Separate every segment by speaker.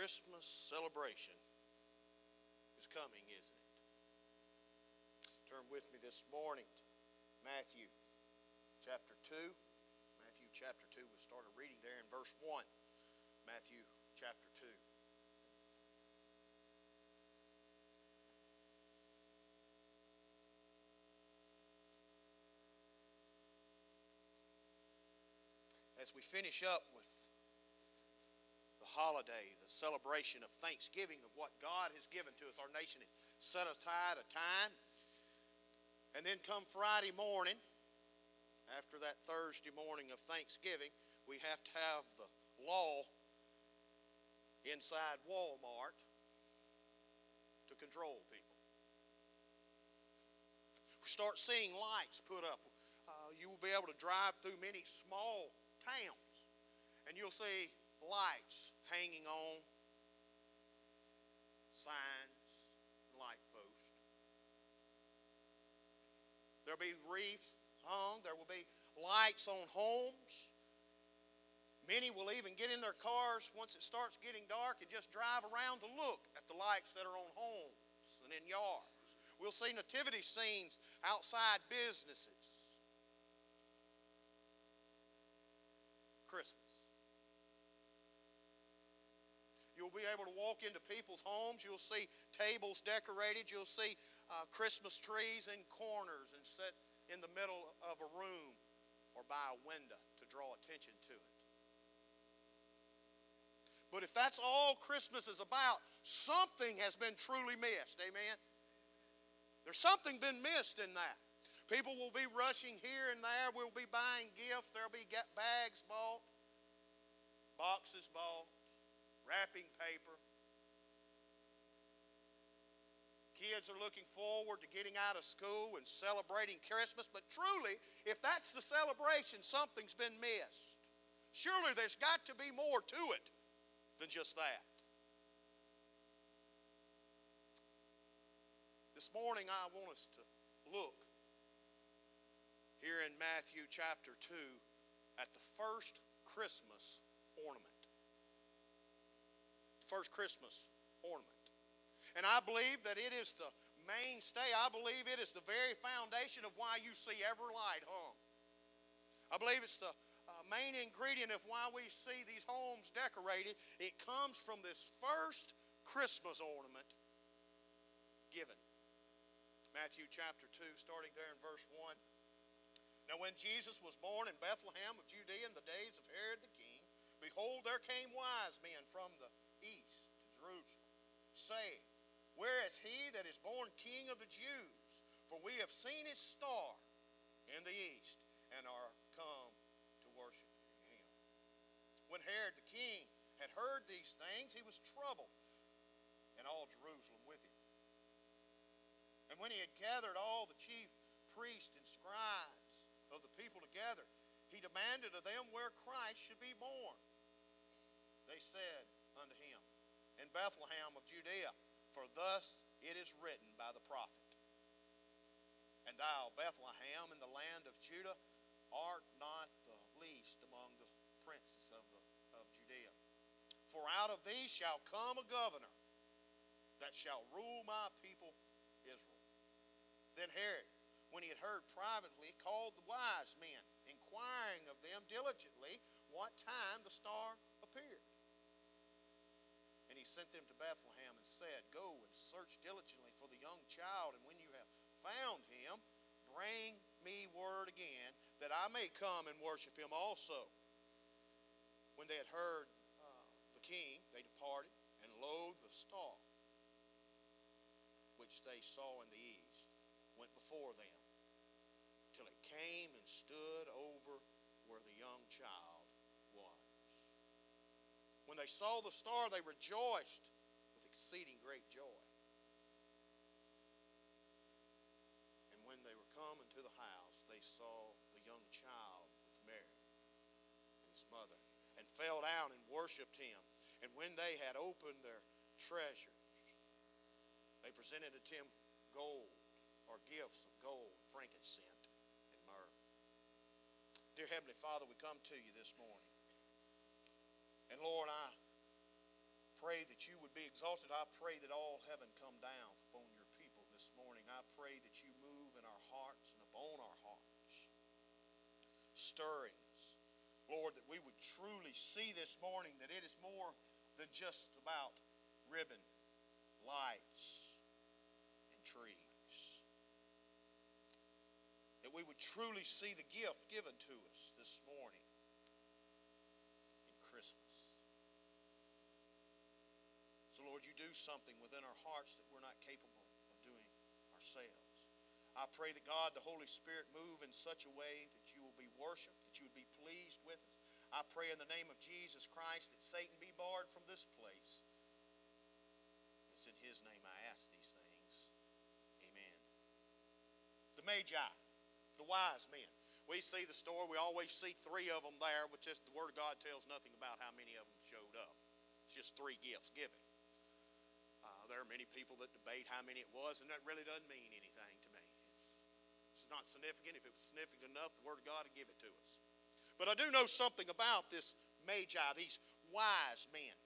Speaker 1: Christmas celebration is coming, isn't it? Turn with me this morning to Matthew chapter 2. Matthew chapter 2. We started reading there in verse 1. Matthew chapter 2. As we finish up with holiday, the celebration of Thanksgiving of what God has given to us, our nation has set aside a time. And then come Friday morning, after that Thursday morning of Thanksgiving, we have to have the law inside Walmart to control people. We start seeing lights put up. Uh, you will be able to drive through many small towns and you'll see lights hanging on signs, light posts. There'll be wreaths hung. There will be lights on homes. Many will even get in their cars once it starts getting dark and just drive around to look at the lights that are on homes and in yards. We'll see nativity scenes outside businesses. Christmas. You'll be able to walk into people's homes. You'll see tables decorated. You'll see uh, Christmas trees in corners and set in the middle of a room or by a window to draw attention to it. But if that's all Christmas is about, something has been truly missed. Amen? There's something been missed in that. People will be rushing here and there. We'll be buying gifts. There'll be bags bought, boxes bought, wrapping paper. Kids are looking forward to getting out of school and celebrating Christmas. But truly, if that's the celebration, something's been missed. Surely there's got to be more to it than just that. This morning, I want us to look here in Matthew chapter 2 at the first Christmas ornament. First Christmas ornament. And I believe that it is the mainstay, I believe it is the very foundation of why you see every light hung. I believe it's the uh, main ingredient of why we see these homes decorated. It comes from this first Christmas ornament given. Matthew chapter 2, starting there in verse 1. Now, when Jesus was born in Bethlehem of Judea in the days of Herod the king, behold, there came wise men from the Jerusalem, saying, Where is he that is born king of the Jews? For we have seen his star in the east and are come to worship him. when Herod the king had heard these things, he was troubled, and all Jerusalem with him. And when he had gathered all the chief priests and scribes of the people together, he demanded of them where Christ should be born. They said In Bethlehem of Judea, for thus it is written by the prophet. And thou, Bethlehem, in the land of Judah, art not the least among the princes of the for out of thee shall come a governor that shall rule my people Israel. Then Herod, when he had heard privately, called the wise men, inquiring of them diligently what time the star appeared. Sent them to Bethlehem and said, Go and search diligently for the young child, and when you have found him, bring me word again, that I may come and worship him also. When they had heard uh, the king, they departed, and lo, the star which they saw in the east went before them, till it came and stood over where the young child. When they saw the star, they rejoiced with exceeding great joy. And when they were come into the house, they saw the young child with Mary, his mother, and fell down and worshipped him. And when they had opened their treasures, they presented to him gold or gifts of gold, frankincense, and myrrh. Dear Heavenly Father, we come to you this morning. And Lord, I pray that you would be exalted. I pray that all heaven come down upon your people this morning. I pray that you move in our hearts and upon our hearts, stirring us. Lord, that we would truly see this morning that it is more than just about ribbon, lights, and trees. That we would truly see the gift given to us this morning in Christmas. So, Lord, you do something within our hearts that we're not capable of doing ourselves. I pray that God, the Holy Spirit, move in such a way that you will be worshiped, that you would be pleased with us. I pray in the name of Jesus Christ that Satan be barred from this place. It's in his name I ask these things. Amen. The Magi, the wise men. We see the story, we always see three of them there, which is the Word of God tells nothing about how many of them showed up. It's just three gifts given there are many people that debate how many it was, and that really doesn't mean anything to me. It's, not significant. If it was significant enough, the Word of God would give it to us. But I do know something about this Magi, these wise men.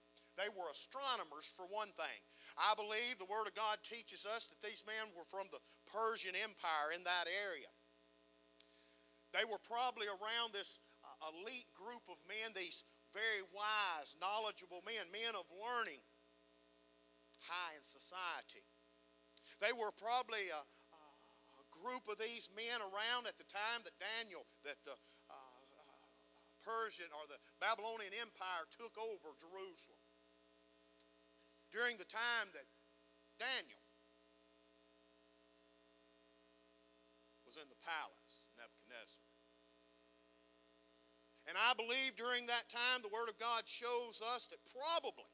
Speaker 1: They were astronomers, for one thing. I believe the Word of God teaches us that these men were from the Persian Empire in that area. They were probably around this uh, elite group of men, these very wise, knowledgeable men, men of learning high in society. They were probably a, a group of these men around at the time that Daniel, that the uh, Persian or the Babylonian Empire took over Jerusalem. During the time that Daniel was in the palace, Nebuchadnezzar. And I believe during that time the Word of God shows us that probably,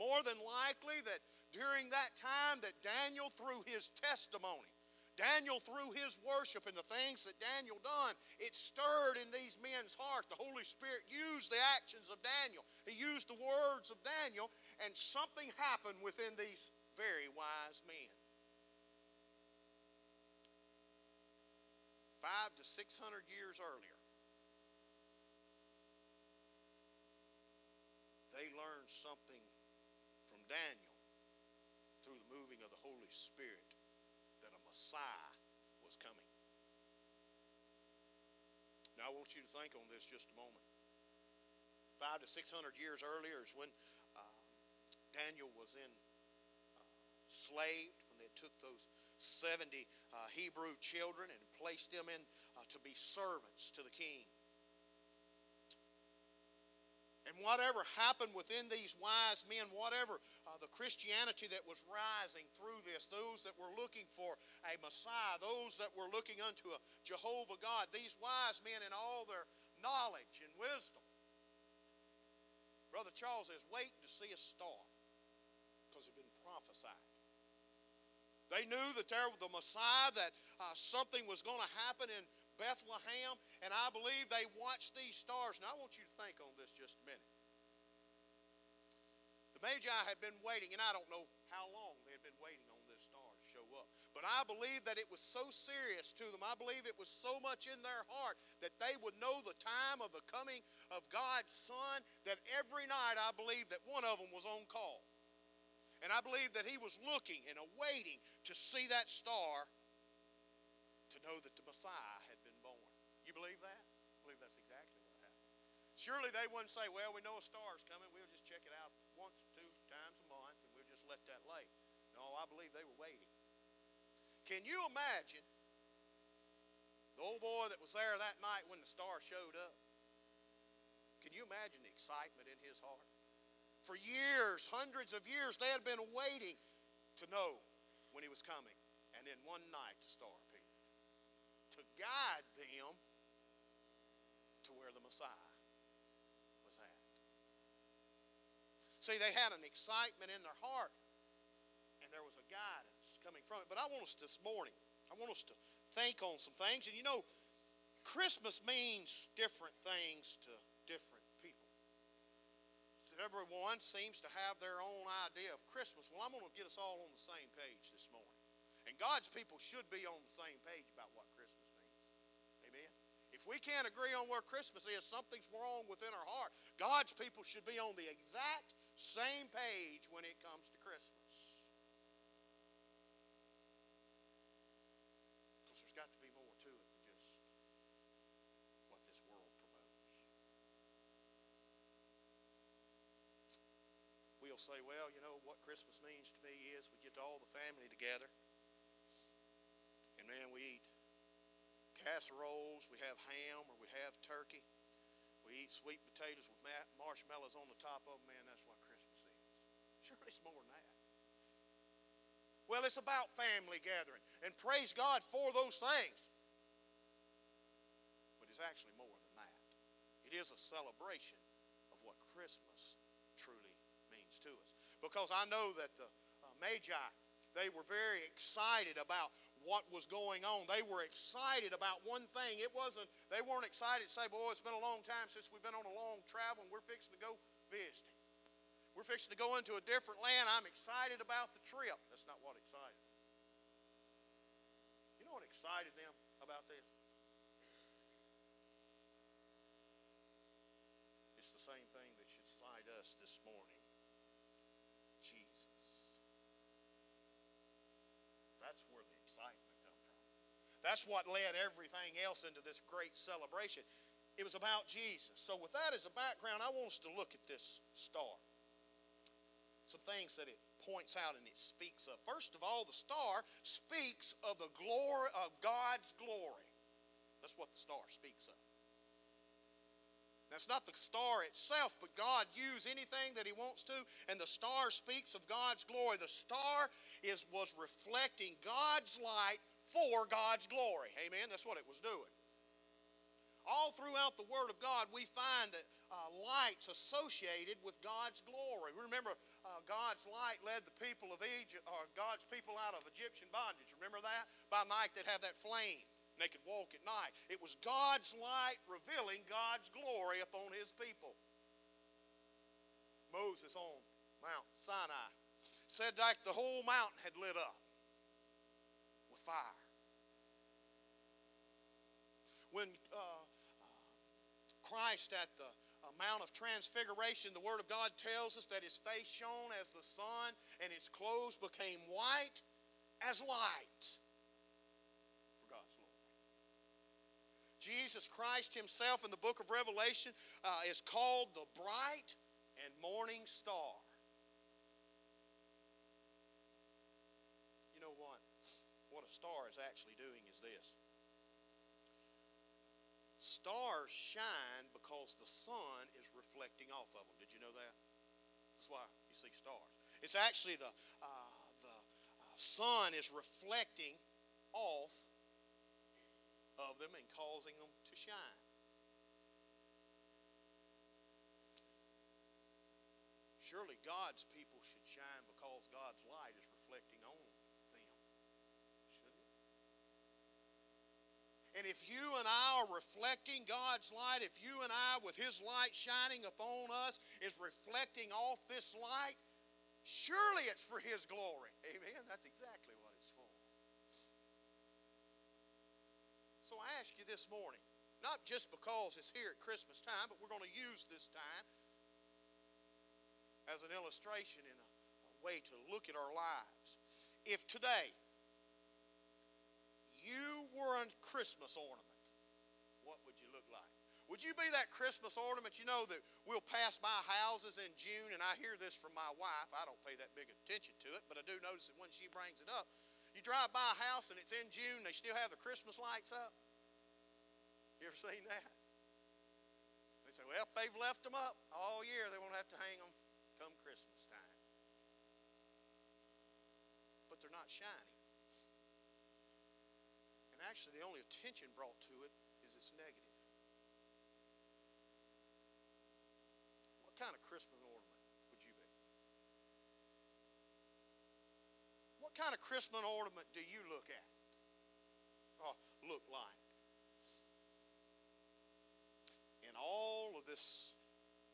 Speaker 1: more than likely, that during that time that Daniel, through his testimony, Daniel, through his worship and the things that Daniel done, it stirred in these men's heart. The Holy Spirit used the actions of Daniel. He used the words of Daniel, and something happened within these very wise men. Five to six hundred years earlier, they learned something from Daniel through the moving of the Holy Spirit that a Messiah was coming. Now, I want you to think on this just a moment. Five to six hundred years earlier is when uh, Daniel was in uh, slaved, when they took those 70 uh, Hebrew children and placed them in uh, to be servants to the king. And whatever happened within these wise men, whatever uh, the Christianity that was rising through this, those that were looking for a Messiah, those that were looking unto a Jehovah God, these wise men in all their knowledge and wisdom. Brother Charles is waiting to see a star because it had been prophesied. They knew that there was the Messiah, that uh, something was going to happen in Bethlehem, and I believe they watched these stars. Now, I want you to think on this just a minute. The Magi had been waiting, and I don't know how long they had been waiting on this star to show up. But I believe that it was so serious to them. I believe it was so much in their heart that they would know the time of the coming of God's Son that every night I believe that one of them was on call. And I believe that he was looking and awaiting to see that star to know that the Messiah had been born. You believe that? I believe that's exactly what happened. Surely they wouldn't say, well, we know a star's coming. We'll just check it out once, two times a month, and we'll just let that lay. No, I believe they were waiting. Can you imagine the old boy that was there that night when the star showed up? Can you imagine the excitement in his heart? For years, hundreds of years, they had been waiting to know when he was coming. And then one night the star appeared to guide them to where the Messiah was at. See, they had an excitement in their heart, and there was a guidance coming from it. But I want us this morning, I want us to think on some things. And you know, Christmas means different things to different people. Everyone seems to have their own idea of Christmas. Well, I'm going to get us all on the same page this morning. And God's people should be on the same page about what Christmas means. Amen. if we can't agree on where Christmas is, something's wrong within our heart. God's people should be on the exact same page when it comes to Christmas. Because there's got to be more to it than just what this world promotes. We'll say, well, you know, what Christmas means to me is we get all the family together. And man, we eat casseroles, we have ham, or we have turkey. We eat sweet potatoes with marshmallows on the top of them. Man, that's what Surely it's more than that. Well, it's about family gathering. And praise God for those things. But it's actually more than that. It is a celebration of what Christmas truly means to us. Because I know that the uh, Magi, they were very excited about what was going on. They were excited about one thing. It wasn't, they weren't excited to say, boy, it's been a long time since we've been on a long travel and we're fixing to go visiting. We're fixing to go into a different land. I'm excited about the trip. That's not what excited. You know what excited them about this? It's the same thing that should excite us this morning Jesus. That's where the excitement comes from. That's what led everything else into this great celebration. It was about Jesus. So with that as a background, I want us to look at this star. Some things that it points out and it speaks of. First of all, the star speaks of the glory of God's glory. That's what the star speaks of. That's not the star itself, but God uses anything that He wants to, and the star speaks of God's glory. The star is was reflecting God's light for God's glory. Amen. That's what it was doing. All throughout the Word of God, we find that uh, lights associated with God's glory. Remember, uh, God's light led the people of Egypt, or God's people out of Egyptian bondage. Remember that? By night, they'd have that flame they could walk at night. It was God's light revealing God's glory upon his people. Moses on Mount Sinai said like the whole mountain had lit up with fire. When uh, Christ at the Mount of Transfiguration, the Word of God tells us that his face shone as the sun and his clothes became white as light. for God's glory. Jesus Christ himself in the book of Revelation uh, is called the bright and morning star. You know what? What a star is actually doing is this. Stars shine because the sun is reflecting off of them. Did you know that? That's why you see stars. It's actually the uh, the uh, sun is reflecting off of them and causing them to shine. Surely God's people should shine because God's light is reflecting on them. Shouldn't it? And if you and I are reflecting God's light, if you and I, with His light shining upon us, is reflecting off this light, surely it's for His glory. Amen. That's exactly what it's for. So I ask you this morning, not just because it's here at Christmas time, but we're going to use this time as an illustration and a, a way to look at our lives. If today you were a Christmas ornament, what would you look like? Would you be that Christmas ornament? You know that we'll pass by houses in June, and I hear this from my wife. I don't pay that big attention to it, but I do notice it when she brings it up. You drive by a house and it's in June, they still have the Christmas lights up. You ever seen that? They say, well, they've left them up all year. They won't have to hang them come Christmas time. But they're not shiny. Actually, the only attention brought to it is it's negative. What kind of Christmas ornament? Would you be? What kind of Christmas ornament do you look at? Or look like? In all of this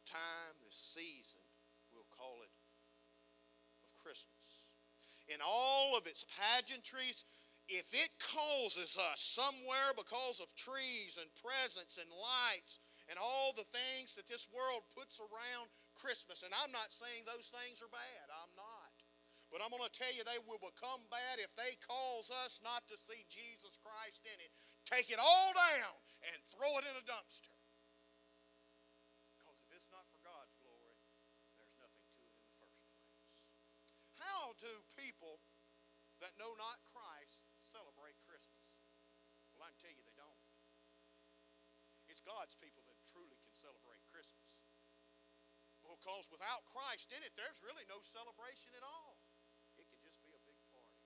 Speaker 1: time, this season, we'll call it of Christmas. In all of its pageantries, if it causes us somewhere because of trees and presents and lights and all the things that this world puts around Christmas. And I'm not saying those things are bad. I'm not. But I'm going to tell you, they will become bad if they cause us not to see Jesus Christ in it. Take it all down and throw it in a dumpster. Because if it's not for God's glory, there's nothing to it in the first place. How do people that know not Christ celebrate Christmas? Well, I can tell you they don't. It's God's people that truly can celebrate Christmas. Because without Christ in it, there's really no celebration at all. It can just be a big party.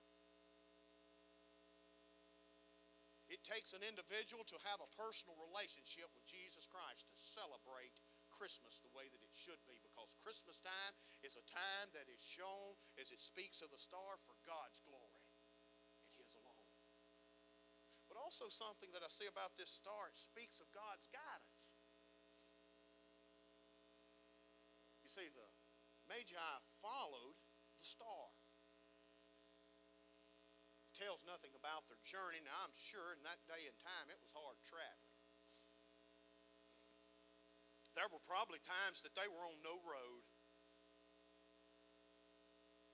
Speaker 1: It takes an individual to have a personal relationship with Jesus Christ to celebrate Christmas the way that it should be because Christmas time is a time that is shown as it speaks of the star for God's glory and His alone. But also something that I see about this star, it speaks of God's guidance. You see, the Magi followed the star It tells nothing about their journey. Now, I'm sure in that day and time it was hard traveling. There were probably times that they were on no road,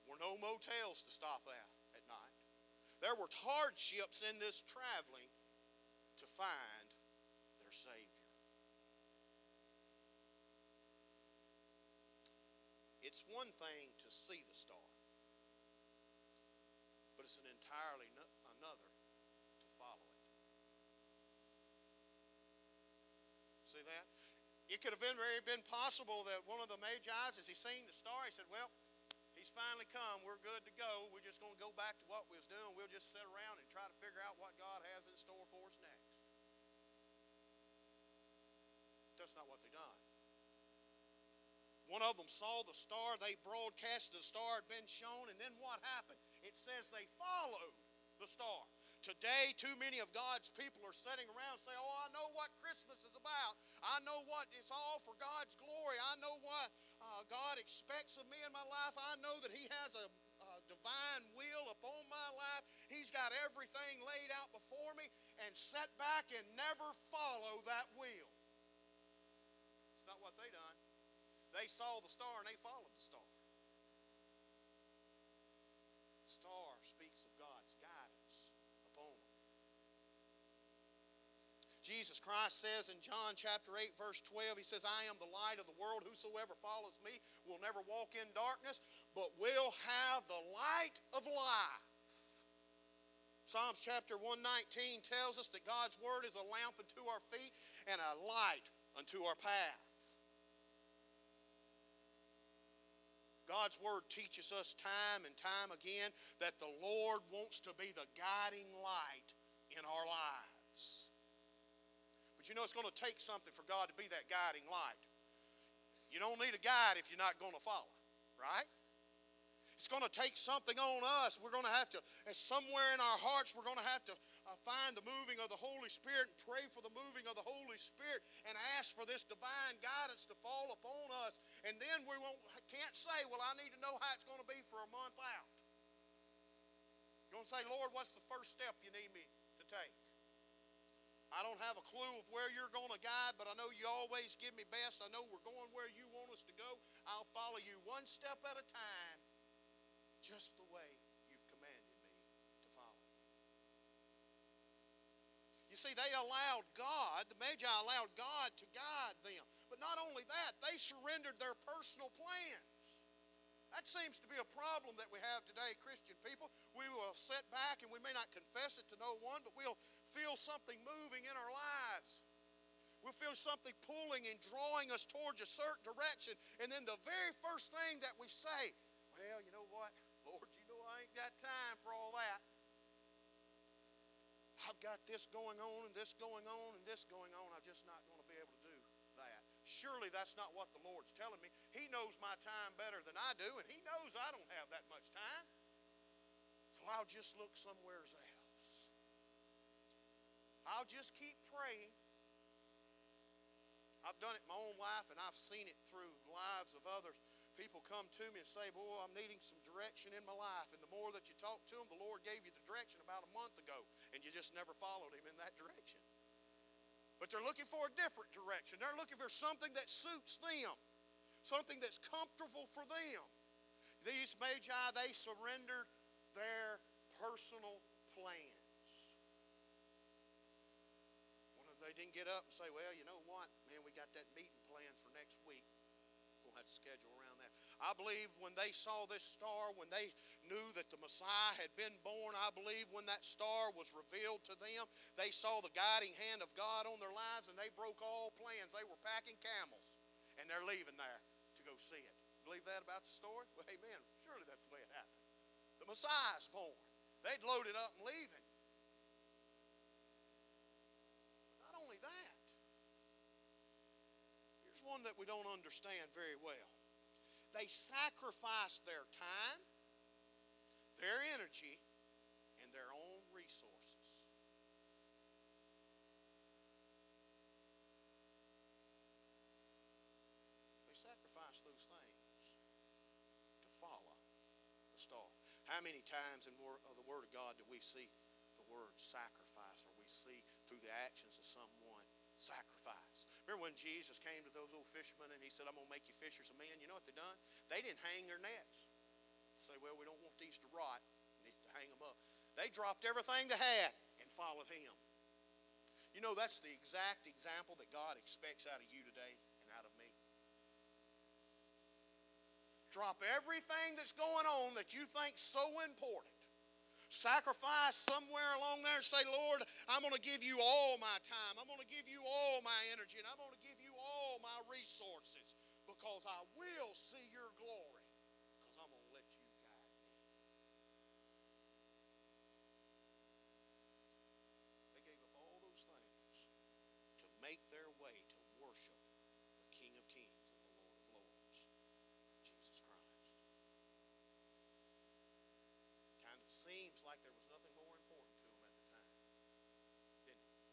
Speaker 1: were no motels to stop at. There were hardships in this traveling to find their Savior. It's one thing to see the star but it's an entirely no, another to follow it. See that? It could have been very been possible that one of the Magi's, as he seen the star, he said, Well, finally come. We're good to go. We're just going to go back to what we was doing. We'll just sit around and try to figure out what God has in store for us next. That's not what they done. One of them saw the star. They broadcast the star had been shown. And then what happened? It says they followed the star. Today, too many of God's people are sitting around saying, Oh, I know what Christmas is about. I know what it's all for God's glory. I know what uh, God expects of me in my life. I know that He has a, divine will upon my life. He's got everything laid out before me, and set back and never follow that will. It's not what they done. They saw the star and they followed the star. The star speaks of God's guidance upon them. Jesus Christ says in John chapter 8, verse 12, He says, I am the light of the world. Whosoever follows me will never walk in darkness, but will have the light of life. Psalms chapter 119 tells us that God's word is a lamp unto our feet and a light unto our path. God's Word teaches us time and time again that the Lord wants to be the guiding light in our lives. You know, it's going to take something for God to be that guiding light. You don't need a guide if you're not going to follow, right? It's going to take something on us. We're going to have to, somewhere in our hearts, we're going to have to uh, find the moving of the Holy Spirit and pray for the moving of the Holy Spirit and ask for this divine guidance to fall upon us. And then we won't, can't say, well, I need to know how it's going to be for a month out. You're going to say, Lord, what's the first step you need me to take? I don't have a clue of where you're going to guide, but I know you always give me best. I know we're going where you want us to go. I'll follow you one step at a time just the way you've commanded me to follow. You see, they allowed God, the Magi allowed God to guide them. But not only that, they surrendered their personal plans. That seems to be a problem that we have today, Christian people. We will sit back and we may not confess it to no one, but we'll feel something moving in our lives. We'll feel something pulling and drawing us towards a certain direction. And then the very first thing that we say, well, you know what? Lord, you know I ain't got time for all that. I've got this going on and this going on and this going on. I'm just not going to be able to do that. Surely that's not what the Lord's telling me. He knows my time better than I do, and He knows I don't have that much time. So I'll just look somewhere else. I'll just keep praying. I've done it my own life, and I've seen it through the lives of others people come to me and say, Boy, I'm needing some direction in my life. And the more that you talk to them, the Lord gave you the direction about a month ago, and you just never followed Him in that direction. But they're looking for a different direction. They're looking for something that suits them, something that's comfortable for them. These magi, they surrendered their personal plans. Of they didn't get up and say, Well, you know what? Man, we got that meeting planned for next week. We'll have to schedule around that. I believe when they saw this star, when they knew that the Messiah had been born, I believe when that star was revealed to them, they saw the guiding hand of God on their lives and they broke all plans. They were packing camels and they're leaving there to go see it. Believe that about the story? Well, amen. Surely that's the way it happened. The Messiah's born. They'd loaded up and leaving. Not only that, here's one that we don't understand very well. They sacrificed their time, their energy, and their own resources. They sacrificed those things to follow the star. How many times in the Word of God do we see the word sacrifice, or we see through the actions of someone sacrifice. Remember when Jesus came to those old fishermen and he said, I'm going to make you fishers of men? You know what they done? They didn't hang their nets. Say, well, we don't want these to rot. We need to hang them up. They dropped everything they had and followed him. You know, that's the exact example that God expects out of you today and out of me. Drop everything that's going on that you think so important sacrifice somewhere along there and say, Lord, I'm going to give you all my time. I'm going to give you all my energy. And I'm going to give you all my resources because I will see your glory because I'm going to let you guide me. They gave up all those things to make their way to worship the King of Kings and the Lord of Lords, Jesus Christ. Kind of seems like there was nothing more important to them at the time, didn't it?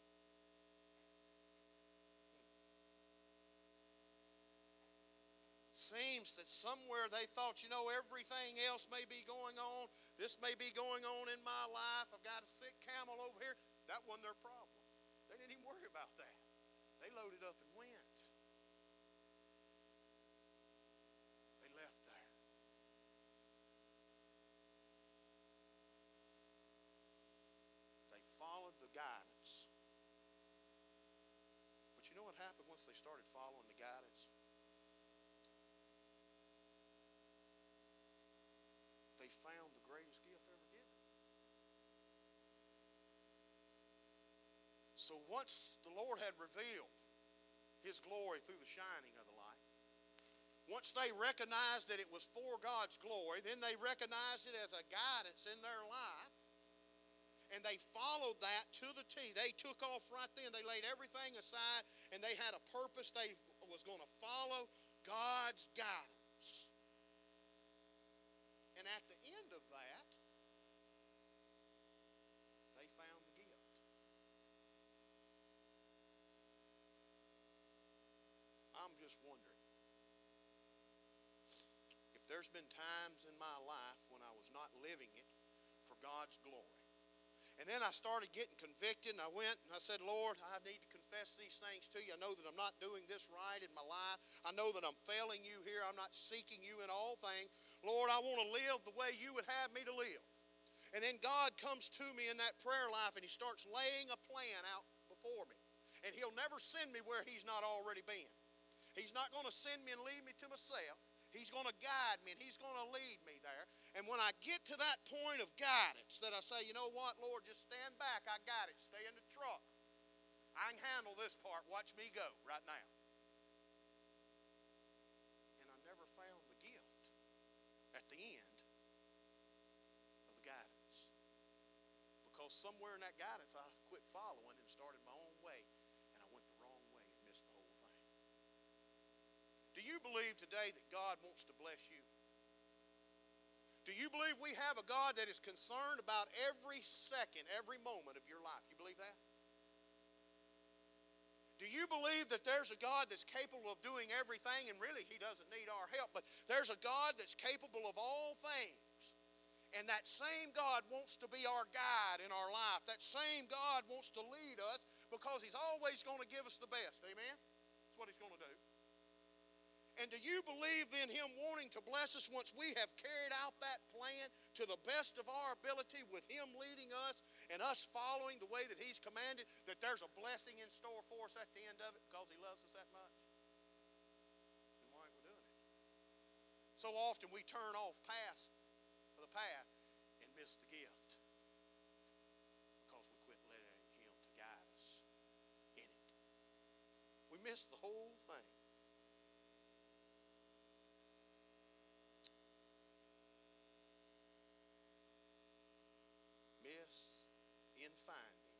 Speaker 1: Seems that somewhere they thought, you know, everything else may be going on. This may be going on in my life. I've got a sick camel over here. That wasn't their problem. They didn't even worry about that. They loaded up and went. followed the guidance. But you know they started following the guidance? They found the greatest gift ever given. So once the Lord had revealed His glory through the shining of the light, once they recognized that it was for God's glory, then they recognized it as a guidance in their life and they followed that to the T. They took off right then. They laid everything aside and they had a purpose. They was going to follow God's guidance. And at the end of that, they found the gift. I'm just wondering if there's been times in my life when I was not living it for God's glory and then I started getting convicted, and I went and I said, Lord, I need to confess these things to you. I know that I'm not doing this right in my life. I know that I'm failing you here. I'm not seeking you in all things. Lord, I want to live the way you would have me to live. And then God comes to me in that prayer life, and He starts laying a plan out before me. And He'll never send me where He's not already been. He's not going to send me and leave me to myself. He's going to guide me and He's going to lead me there. And when I get to that point of guidance, that I say, you know what, Lord, just stand back. I got it. Stay in the truck. I can handle this part. Watch me go right now. And I never found the gift at the end of the guidance. Because somewhere in that guidance, I quit following and started my own way. And I went the wrong way and missed the whole thing. Do you believe today that God wants to bless you? Do you believe we have a God that is concerned about every second, every moment of your life? You believe that? Do you believe that there's a God that's capable of doing everything and really He doesn't need our help, but there's a God that's capable of all things? And that same God wants to be our guide in our life. That same God wants to lead us because He's always going to give us the best. Amen? That's what He's going to do. And do you believe in Him wanting to bless us once we have carried out that plan to the best of our ability with Him leading us and us following the way that He's commanded, that there's a blessing in store for us at the end of it because He loves us that much? Then why aren't we doing it? So often we turn off past the path and miss the gift because we quit letting Him to guide us in it. We miss the whole thing. miss in finding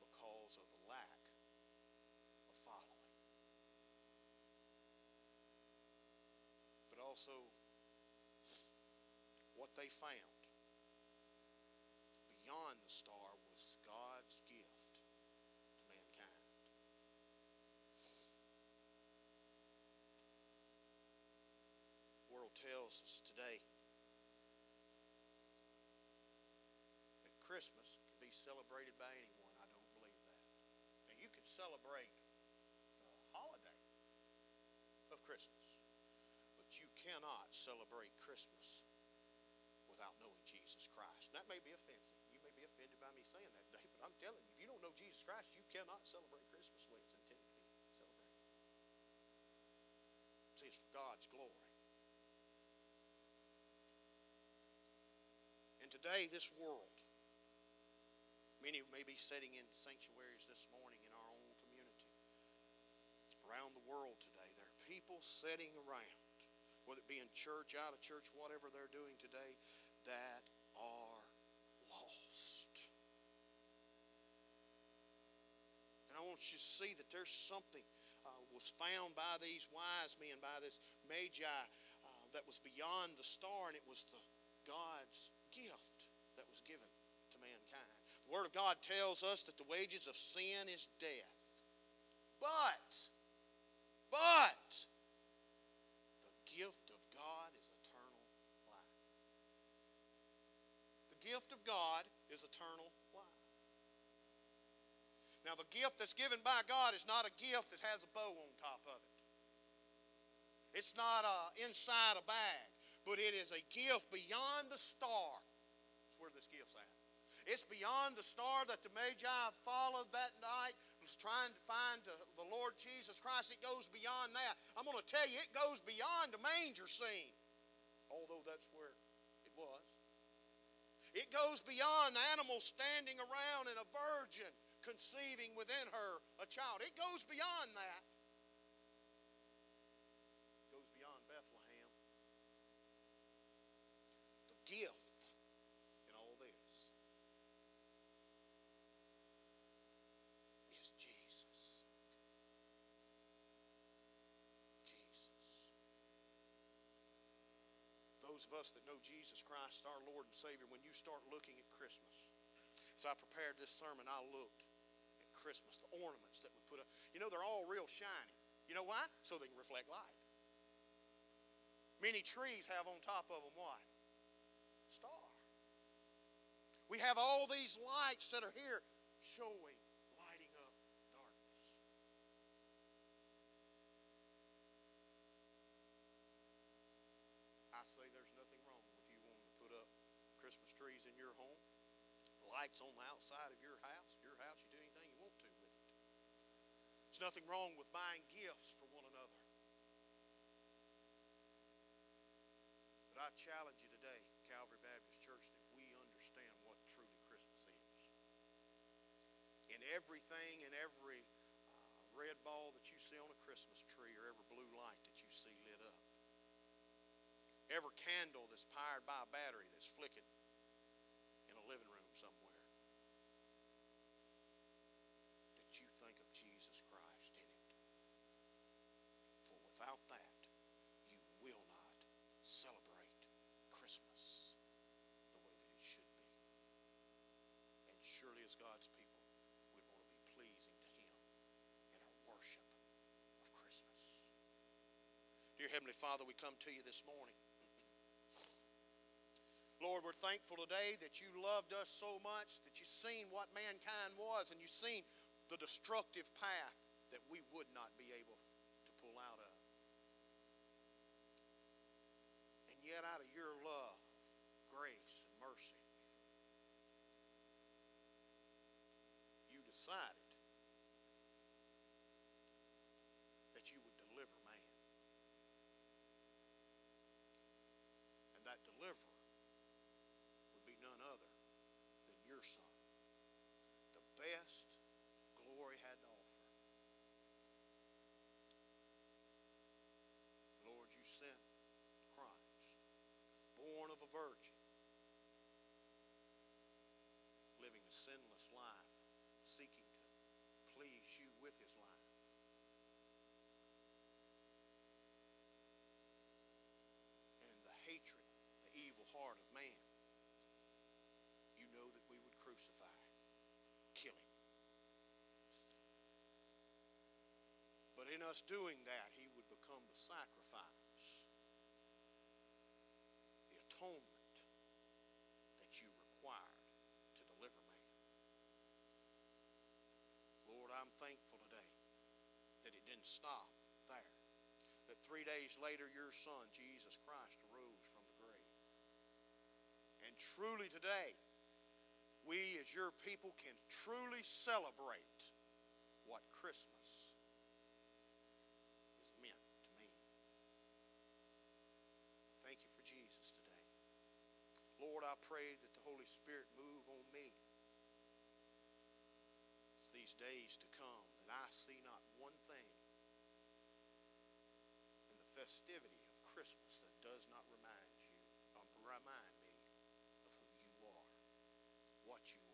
Speaker 1: because of the lack of following. But also, what they found beyond the star was God's gift to mankind. The world tells us today that Christmas can be celebrated by anyone. I don't believe that. Now, you can celebrate the holiday of Christmas, you cannot celebrate Christmas without knowing Jesus Christ. That may be offensive. You may be offended by me saying that today, but I'm telling you, if you don't know Jesus Christ, you cannot celebrate Christmas the way it's intended to be celebrated. See, it's for God's glory. And today, this world Many may be sitting in sanctuaries this morning in our own community. Around the world today, there are people sitting around, whether it be in church, out of church, whatever they're doing today, that are lost. And I want you to see that there's something uh, was found by these wise men, by this magi, uh, that was beyond the star, and it was the God's gift that was given to mankind. The Word of God tells us that the wages of sin is death. But, but, eternal life. Now, the gift that's given by God is not a gift that has a bow on top of it. It's not uh, inside a bag, but it is a gift beyond the star. That's where this gift's at. It's beyond the star that the Magi followed that night, was trying to find the Lord Jesus Christ. It goes beyond that. I'm going to tell you, it goes beyond the manger scene, although that's where. It goes beyond animals standing around and a virgin conceiving within her a child. It goes beyond that. It goes beyond Bethlehem. The gift those of us that know Jesus Christ, our Lord and Savior, when you start looking at Christmas, as I prepared this sermon, I looked at Christmas, the ornaments that we put up. You know, they're all real shiny. You know why? So they can reflect light. Many trees have on top of them what? Star. We have all these lights that are here showing Christmas trees in your home, lights on the outside of your house, your house, you do anything you want to with it. There's nothing wrong with buying gifts for one another. But I challenge you today, Calvary Baptist Church, that we understand what truly Christmas is. In everything, in every uh, red ball that you see on a Christmas tree or every blue light that you see lit up, every candle that's powered by a battery that's flicking living room somewhere that you think of Jesus Christ in it. For without that, you will not celebrate Christmas the way that it should be. And surely as God's people, we want to be pleasing to Him in our worship of Christmas. Heavenly Father, we come to you this morning. Lord, we're thankful today that you loved us so much, that you've seen what mankind was, and you've seen the destructive path that we would not be able to pull out of. And yet, out of your love, grace, and mercy, you decided that you would deliver man. And that deliverer would be none other than your son. The best glory had to offer. Lord, you sent Christ, born of a virgin, living a sinless life, seeking to please you with his life. And the hatred, the evil heart of man, you know that we would crucify, kill him. But in us doing that, he would become the sacrifice, the atonement that you required to deliver me. Lord, I'm thankful today that it didn't stop there. That three days later, your Son, Jesus Christ, arose from the grave. And truly today, we as your people can truly celebrate what Christmas is meant to mean. Thank you for Jesus today. Lord, I pray that the Holy Spirit move on me as these days to come, that I see not one thing in the festivity of Christmas that does not remind you, um, remind what you.